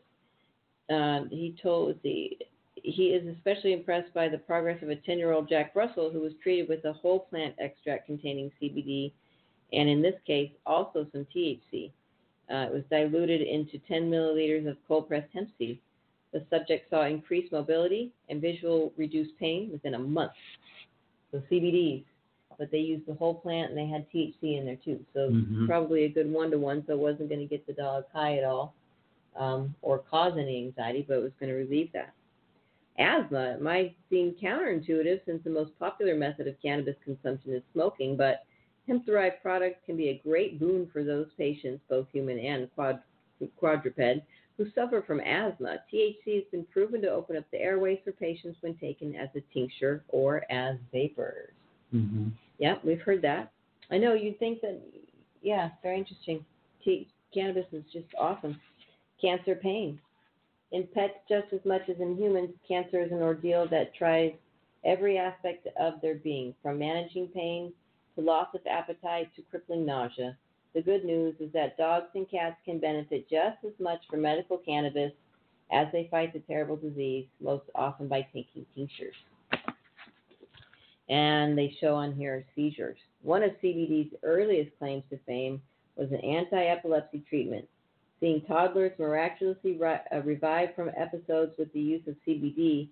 Um, he told the he is especially impressed by the progress of a 10 year old Jack Russell who was treated with a whole plant extract containing CBD and, in this case, also some THC. Uh, it was diluted into 10 milliliters of cold pressed hemp seed. The subject saw increased mobility and visual reduced pain within a month. So, CBDs, but they used the whole plant and they had THC in there too. So, Mhm. probably a good one to one, so it wasn't going to get the dog high at all um, or cause any anxiety, but it was going to relieve that. Asthma it might seem counterintuitive since the most popular method of cannabis consumption is smoking, but hemp derived products can be a great boon for those patients, both human and quad, quadruped, who suffer from asthma. THC has been proven to open up the airways for patients when taken as a tincture or as vapors. Mm-hmm. Yeah, we've heard that. I know you'd think that, yeah, very interesting. T- cannabis is just awesome. Cancer pain. In pets, just as much as in humans, cancer is an ordeal that tries every aspect of their being, from managing pain to loss of appetite to crippling nausea. The good news is that dogs and cats can benefit just as much from medical cannabis as they fight the terrible disease, most often by taking tinctures. And they show on here seizures. One of CBD's earliest claims to fame was an anti epilepsy treatment. Seeing toddlers miraculously ri- uh, revive from episodes with the use of CBD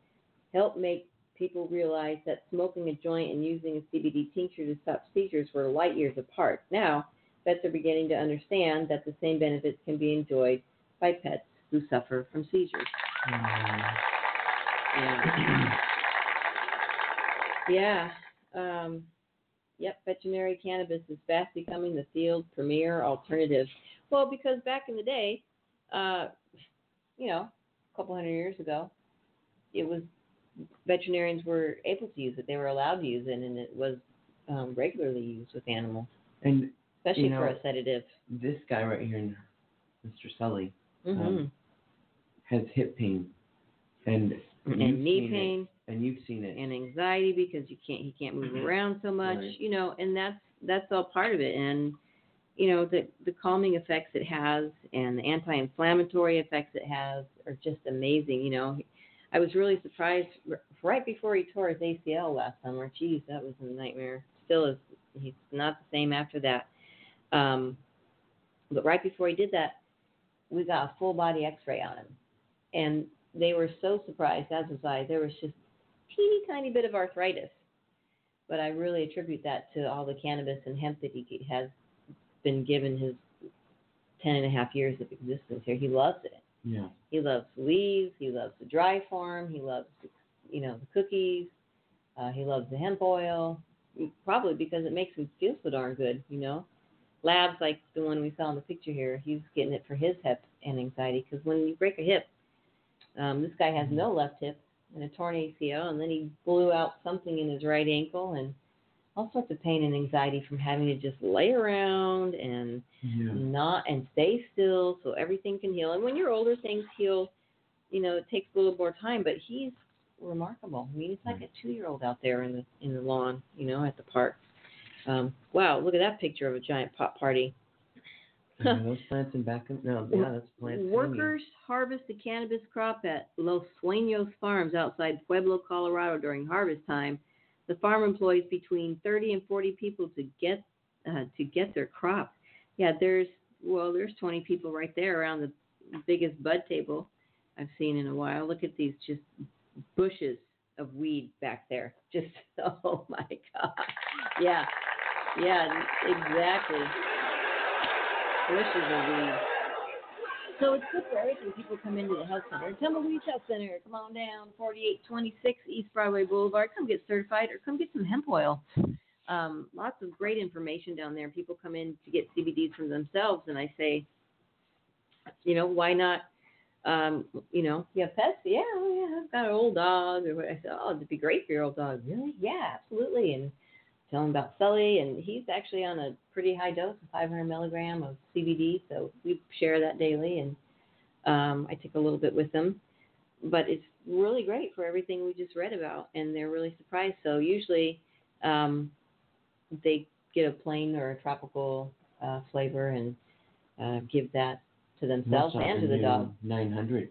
helped make people realize that smoking a joint and using a CBD tincture to stop seizures were light years apart. Now, vets are beginning to understand that the same benefits can be enjoyed by pets who suffer from seizures. Yeah. yeah. Um, yep, veterinary cannabis is fast becoming the field's premier alternative. Well, because back in the day, uh, you know, a couple hundred years ago, it was veterinarians were able to use it. They were allowed to use it, and it was um, regularly used with animals, And especially You know, for a sedative. this guy right here, Mr. Sully, hmm um, has hip pain, and and knee seen it, pain. and you've seen it. and anxiety because you can't he can't move around so much Right. you know and that's that's all part of it and you know the the calming effects it has and the anti-inflammatory effects it has are just amazing you know. I was really surprised right before he tore his acl last summer. Geez that was a nightmare. Still is he's not the same after that. Um but right before he did that we got a full body x-ray on him. And they were so surprised as was i. There was just teeny tiny bit of arthritis. But I really attribute that to all the cannabis and hemp that he has been given his ten and a half years of existence here. He loves it. Yeah. He loves the leaves. He loves the dry form. He loves, you know, the cookies. Uh, he loves the hemp oil. Probably because it makes him feel so darn good, you know. Labs like the one we saw in the picture here, he's getting it for his hip and anxiety because when you break a hip, um, this guy has no left hip and a torn ACL, and then he blew out something in his right ankle and all sorts of pain and anxiety from having to just lay around and Yeah. not and stay still so everything can heal. And when you're older, things heal. You know, it takes a little more time, but he's remarkable. I mean, he's like a two-year-old out there in the in the lawn, you know, at the park. Um, wow, look at that picture of a giant pot party. Are those plants in back? of- No, yeah, that's plants. hanging. Workers harvest the cannabis crop at Los Sueños Farms outside Pueblo, Colorado during harvest time. The farm employs between 30 and 40 people to get uh, to get their crop. Yeah, there's well, there's 20 people right there around the biggest bud table I've seen in a while. Look at these just bushes of weed back there. Just oh my god. Yeah. Yeah, exactly bushes of weed. So it's good for everything. People come into the health center. Tumbleweed Health Center. Come on down, 4826 East Broadway Boulevard. Come get certified or come get some hemp oil. Um, lots of great information down there. People come in to get CBDs for themselves, and I say, you know, why not? Um, you know, you have pets? Yeah, oh, yeah, I've got an old dog. Or I said, oh, it'd be great for your old dog. Really? Yeah, absolutely. And about Sully, and he's actually on a pretty high dose of 500 milligram of CBD, so we share that daily, and um, I take a little bit with him. But it's really great for everything we just read about, and they're really surprised. So usually um, they get a plain or a tropical uh, flavor and uh, give that to themselves and to the dog. 900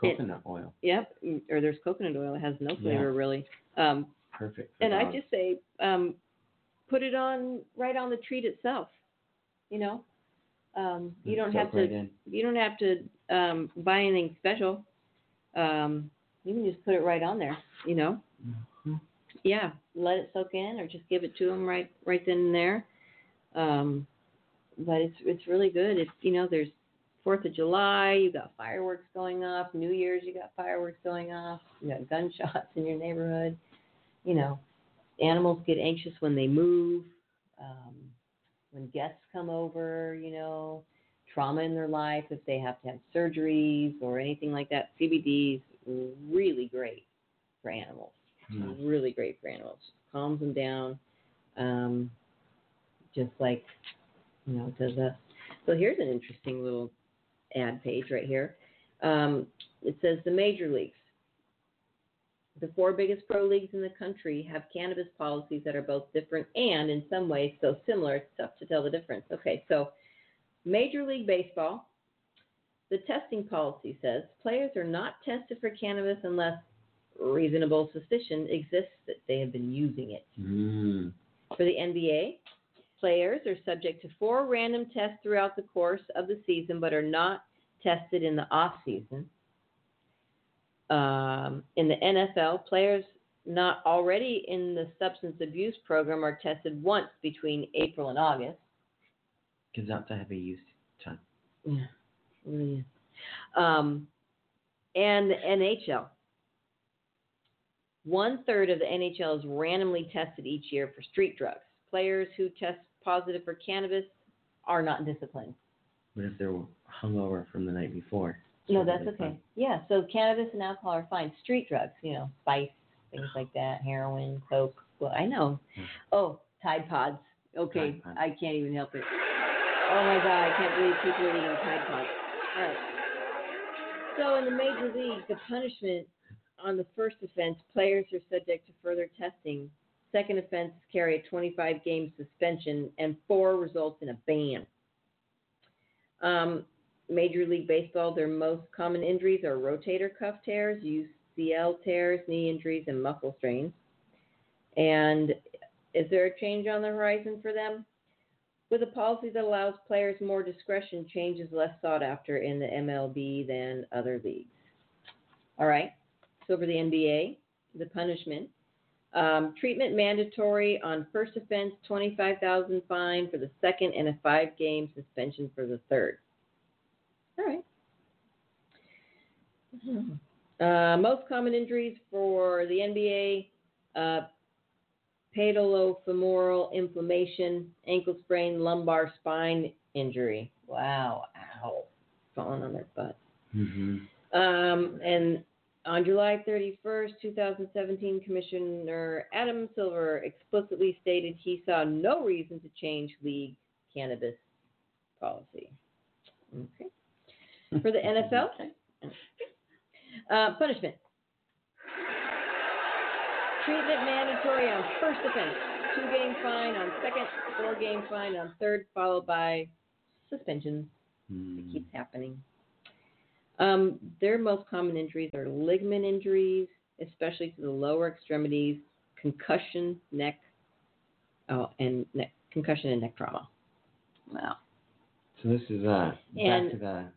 coconut oil. Yep, or there's coconut oil. It has no Yeah. flavor really. Um, Perfect. And I just say, um, put it on right on the treat itself. You know, um, you don't have right to. You don't have to um, buy anything special. Um, you can just put it right on there. You know. Mhm. Yeah, let it soak in, or just give it to them right right then and there. Um, but it's it's really good. It's you know there's Fourth of July, you got fireworks going off. New Year's, you got fireworks going off. You got gunshots in your neighborhood. You know, animals get anxious when they move. Um, when guests come over, you know, trauma in their life, if they have to have surgeries or anything like that, CBD is really great for animals. Hmm. Really great for animals. Calms them down, um, just like you know it does us. So here's an interesting little ad page right here. Um, it says the major leagues. The four biggest pro leagues in the country have cannabis policies that are both different and, in some ways, so similar it's tough to tell the difference. Okay, so Major League Baseball, the testing policy says players are not tested for cannabis unless reasonable suspicion exists that they have been using it. Mm. For the NBA, players are subject to four random tests throughout the course of the season, but are not tested in the off season. Um, in the NFL, players not already in the substance abuse program are tested once between April and August. Because that's a heavy use time. Yeah, really. Um, and the NHL. One third of the NHL is randomly tested each year for street drugs. Players who test positive for cannabis are not disciplined. What if they're hungover from the night before? No, that's okay. Yeah, so cannabis and alcohol are fine. Street drugs, you know, spice, things like that, heroin, coke. Well, I know. Hmm. Oh, Tide Pods. Okay, Tide Pods. I can't even help it. Oh my God, I can't believe people are eating Tide Pods. All right. So in the major leagues, the punishment on the first offense, players are subject to further testing. Second offense carry a 25 game suspension, and four results in a ban. Um, Major League Baseball, their most common injuries are rotator cuff tears, UCL tears, knee injuries, and muscle strains. And is there a change on the horizon for them? With a policy that allows players more discretion, change is less sought after in the MLB than other leagues. All right. So for the NBA, the punishment. Um, treatment mandatory on first offense, 25000 fine for the second, and a five game suspension for the third. All right. Uh, most common injuries for the NBA uh, patellofemoral inflammation, ankle sprain, lumbar spine injury. Wow, ow, falling on their butt. Mhm. Um, and on July 31st, 2017, Commissioner Adam Silver explicitly stated he saw no reason to change league cannabis policy. Okay. For the NFL, uh, punishment. Treatment mandatory on first offense, two game fine on second, four game fine on third, followed by suspension. It Mm. keeps happening. Um, their most common injuries are ligament injuries, especially to the lower extremities, concussion, neck, oh, and neck, concussion and neck trauma. Wow. So this is uh And- back to the, the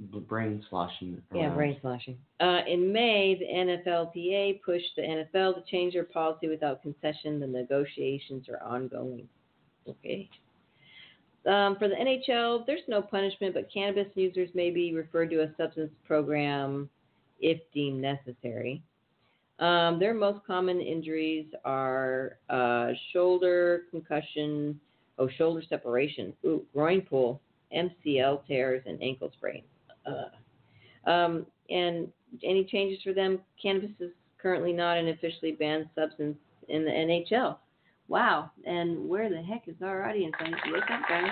brain sloshing. Yeah, brain slashing. Uh, in May, the NFLPA pushed the NFL to change their policy without concession. The negotiations are ongoing. Okay. Um, for the NHL, there's no punishment, but cannabis users may be referred to a substance program if deemed necessary. Um, their most common injuries are uh, shoulder concussion, oh, shoulder separation, ooh, groin pull, MCL tears, and ankle sprains. Uh, um, and any changes for them? Cannabis is currently not an officially banned substance in the NHL. Wow. And where the heck is our audience? I need to look up, guys.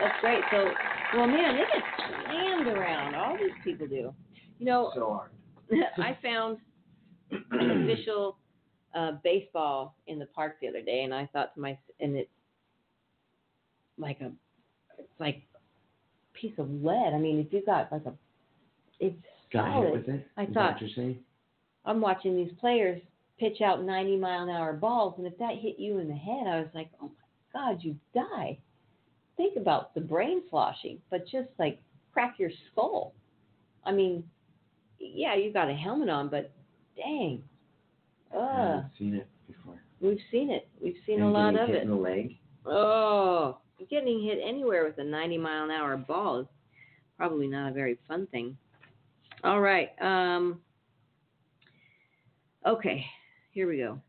That's great. So, well, man, they get slammed around. All these people do. You know, So hard. I found an official uh, baseball in the park the other day, and I thought to myself, and it's like a, it's like piece of lead. I mean, if you got like a, it's Got hit with it? I Is thought. What you're saying? I'm watching these players pitch out 90 mile an hour balls, and if that hit you in the head, I was like, oh my God, you die. Think about the brain sloshing, but just like crack your skull. I mean, yeah, you got a helmet on, but dang. I haven't seen it before. we've seen it. We've seen And a lot of hit it. in the leg. Oh, getting hit anywhere with a 90 mile an hour ball is probably not a very fun thing. All right. Um, okay, here we go.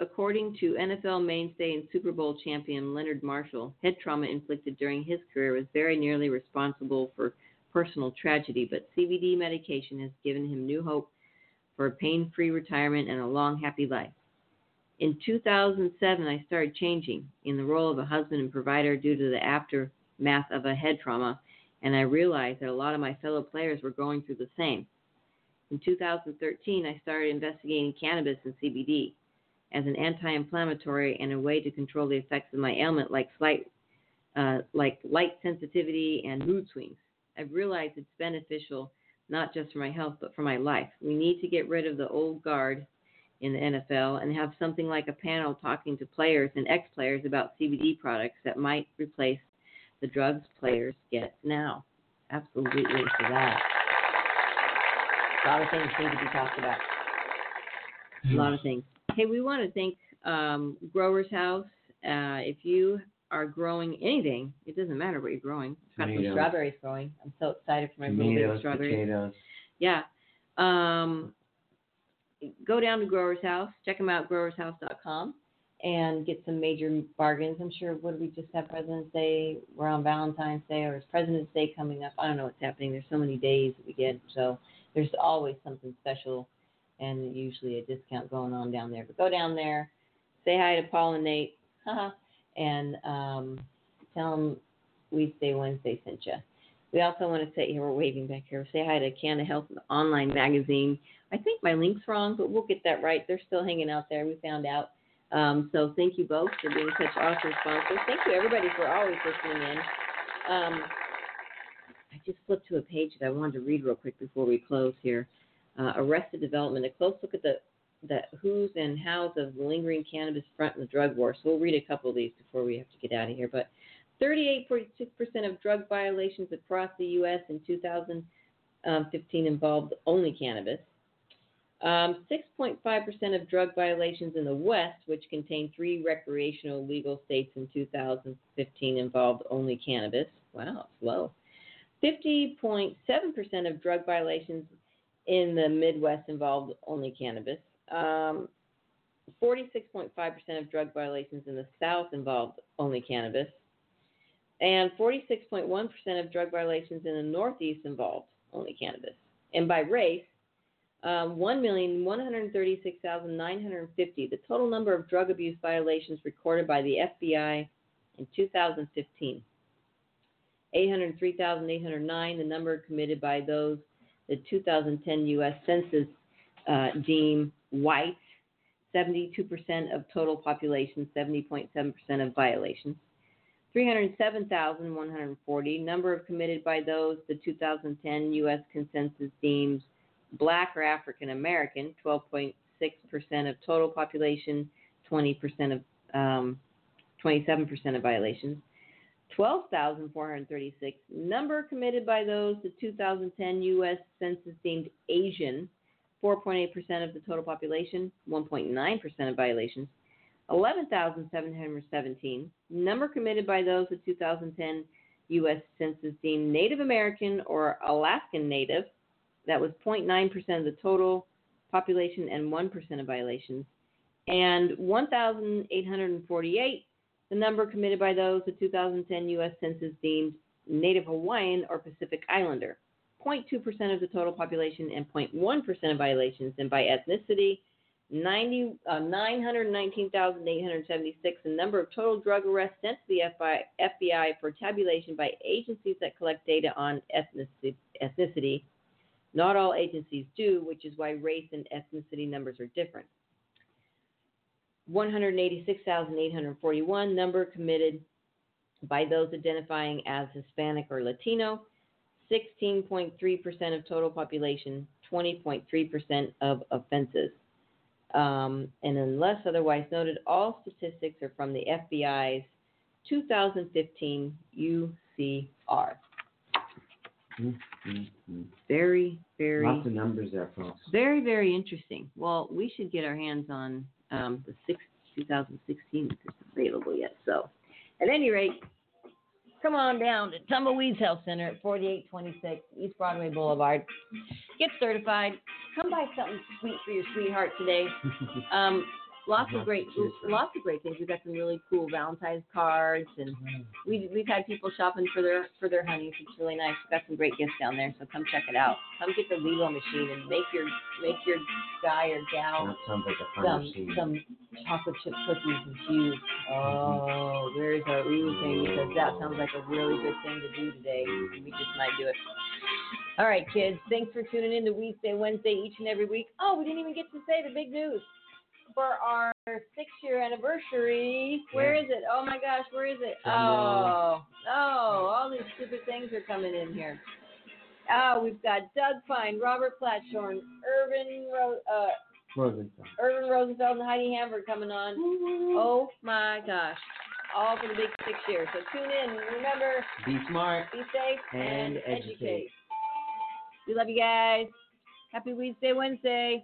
According to NFL mainstay and Super Bowl champion Leonard Marshall, head trauma inflicted during his career was very nearly responsible for personal tragedy, but CBD medication has given him new hope for a pain free retirement and a long, happy life. In 2007, I started changing in the role of a husband and provider due to the aftermath of a head trauma, and I realized that a lot of my fellow players were going through the same. In 2013, I started investigating cannabis and CBD as an anti-inflammatory and a way to control the effects of my ailment, like slight, uh, like light sensitivity and mood swings. I've realized it's beneficial not just for my health but for my life. We need to get rid of the old guard in the NFL and have something like a panel talking to players and ex-players about CBD products that might replace the drugs players get now. Absolutely for that. A lot of things need to be talked about. A lot of things. Hey, we want to thank um, Growers House. Uh, if you are growing anything, it doesn't matter what you're growing. I've got some strawberries growing. I'm so excited for my Tomatoes, strawberries. potatoes. Yeah. Um, go down to Growers House. Check them out, growershouse.com, and get some major bargains. I'm sure, what we just have President's Day? We're on Valentine's Day, or is President's Day coming up? I don't know what's happening. There's so many days that we get, so there's always something special and usually a discount going on down there. But go down there, say hi to Paul and Nate, and um, tell them Weedsday Wednesday sent you. We also want to say here, we're waving back here. Say hi to Canada Health Online Magazine. I think my link's wrong, but we'll get that right. They're still hanging out there. We found out. Um, so thank you both for being such awesome sponsors. Thank you everybody for always listening in. Um, I just flipped to a page that I wanted to read real quick before we close here. Uh, Arrested Development, a close look at the the who's and how's of the lingering cannabis front in the drug war. So we'll read a couple of these before we have to get out of here. But 38.6% of drug violations across the U.S. in 2015 involved only cannabis. Um, 6.5% of drug violations in the West, which contained three recreational legal states in 2015, involved only cannabis. Wow, it's low. 50.7% of drug violations in the Midwest involved only cannabis. Um, 46.5% of drug violations in the South involved only cannabis. And 46.1% of drug violations in the Northeast involved only cannabis. And by race, um, 1,136,950, the total number of drug abuse violations recorded by the FBI in 2015. 803,809, the number committed by those the 2010 U.S. Census uh, deem white, 72% of total population, 70.7% of violations. 307,140, number of committed by those the 2010 U.S. Consensus deems black or African American, 12.6% of total population, 20% of um, 27% of violations. 12,436, number committed by those the 2010 U.S. Census deemed Asian, 4.8% of the total population, 1.9% of violations. 11,717, number committed by those the 2010 U.S. Census deemed Native American or Alaskan Native, that was 0.9% of the total population and 1% of violations. And 1,848, the number committed by those the 2010 U.S. Census deemed Native Hawaiian or Pacific Islander, 0.2% of the total population and 0.1% of violations. And by ethnicity, 90, uh, 919,876, the number of total drug arrests sent to the FBI, FBI for tabulation by agencies that collect data on ethnicity. Not all agencies do, which is why race and ethnicity numbers are different. 186,841 number committed by those identifying as Hispanic or Latino, 16.3% of total population, 20.3% of offenses. Um, and unless otherwise noted, all statistics are from the FBI's 2015 UCR. Mm-hmm. Very, very, Lots of numbers there, folks. very, very interesting. Well, we should get our hands on um, the six, 2016 if it's available yet. So, at any rate, come on down to Tumbleweeds Health Center at 4826 East Broadway Boulevard. Get certified. Come buy something sweet for your sweetheart today. Um, lots of great, to choose from. lots of great things. We've got some really cool Valentine's cards, and we we've had people shopping for their for their honeys. It's really nice. We've got some great gifts down there, so come check it out. Come get the Levo machine and make your make your guy or gal like some some chocolate chip cookies and shoes. Oh, where's our ooh thing? Because that sounds like a really good thing to do today. We just might do it. All right, kids. Thanks for tuning in to Weedsday Wednesday each and every week. Oh, we didn't even get to say the big news for our six year anniversary. Where is it? Oh my gosh, where is it? Oh, oh, all these stupid things are coming in here. Oh, we've got Doug Fine, Robert Platshorn, Irvin Ro- uh, Rosenthal. Irvin Rosenfeld and Heidi Hamburg coming on. Oh my gosh. All for the big six years. So tune in. Remember, Be smart. be safe And educate. We love you guys. Happy Weedsday Wednesday.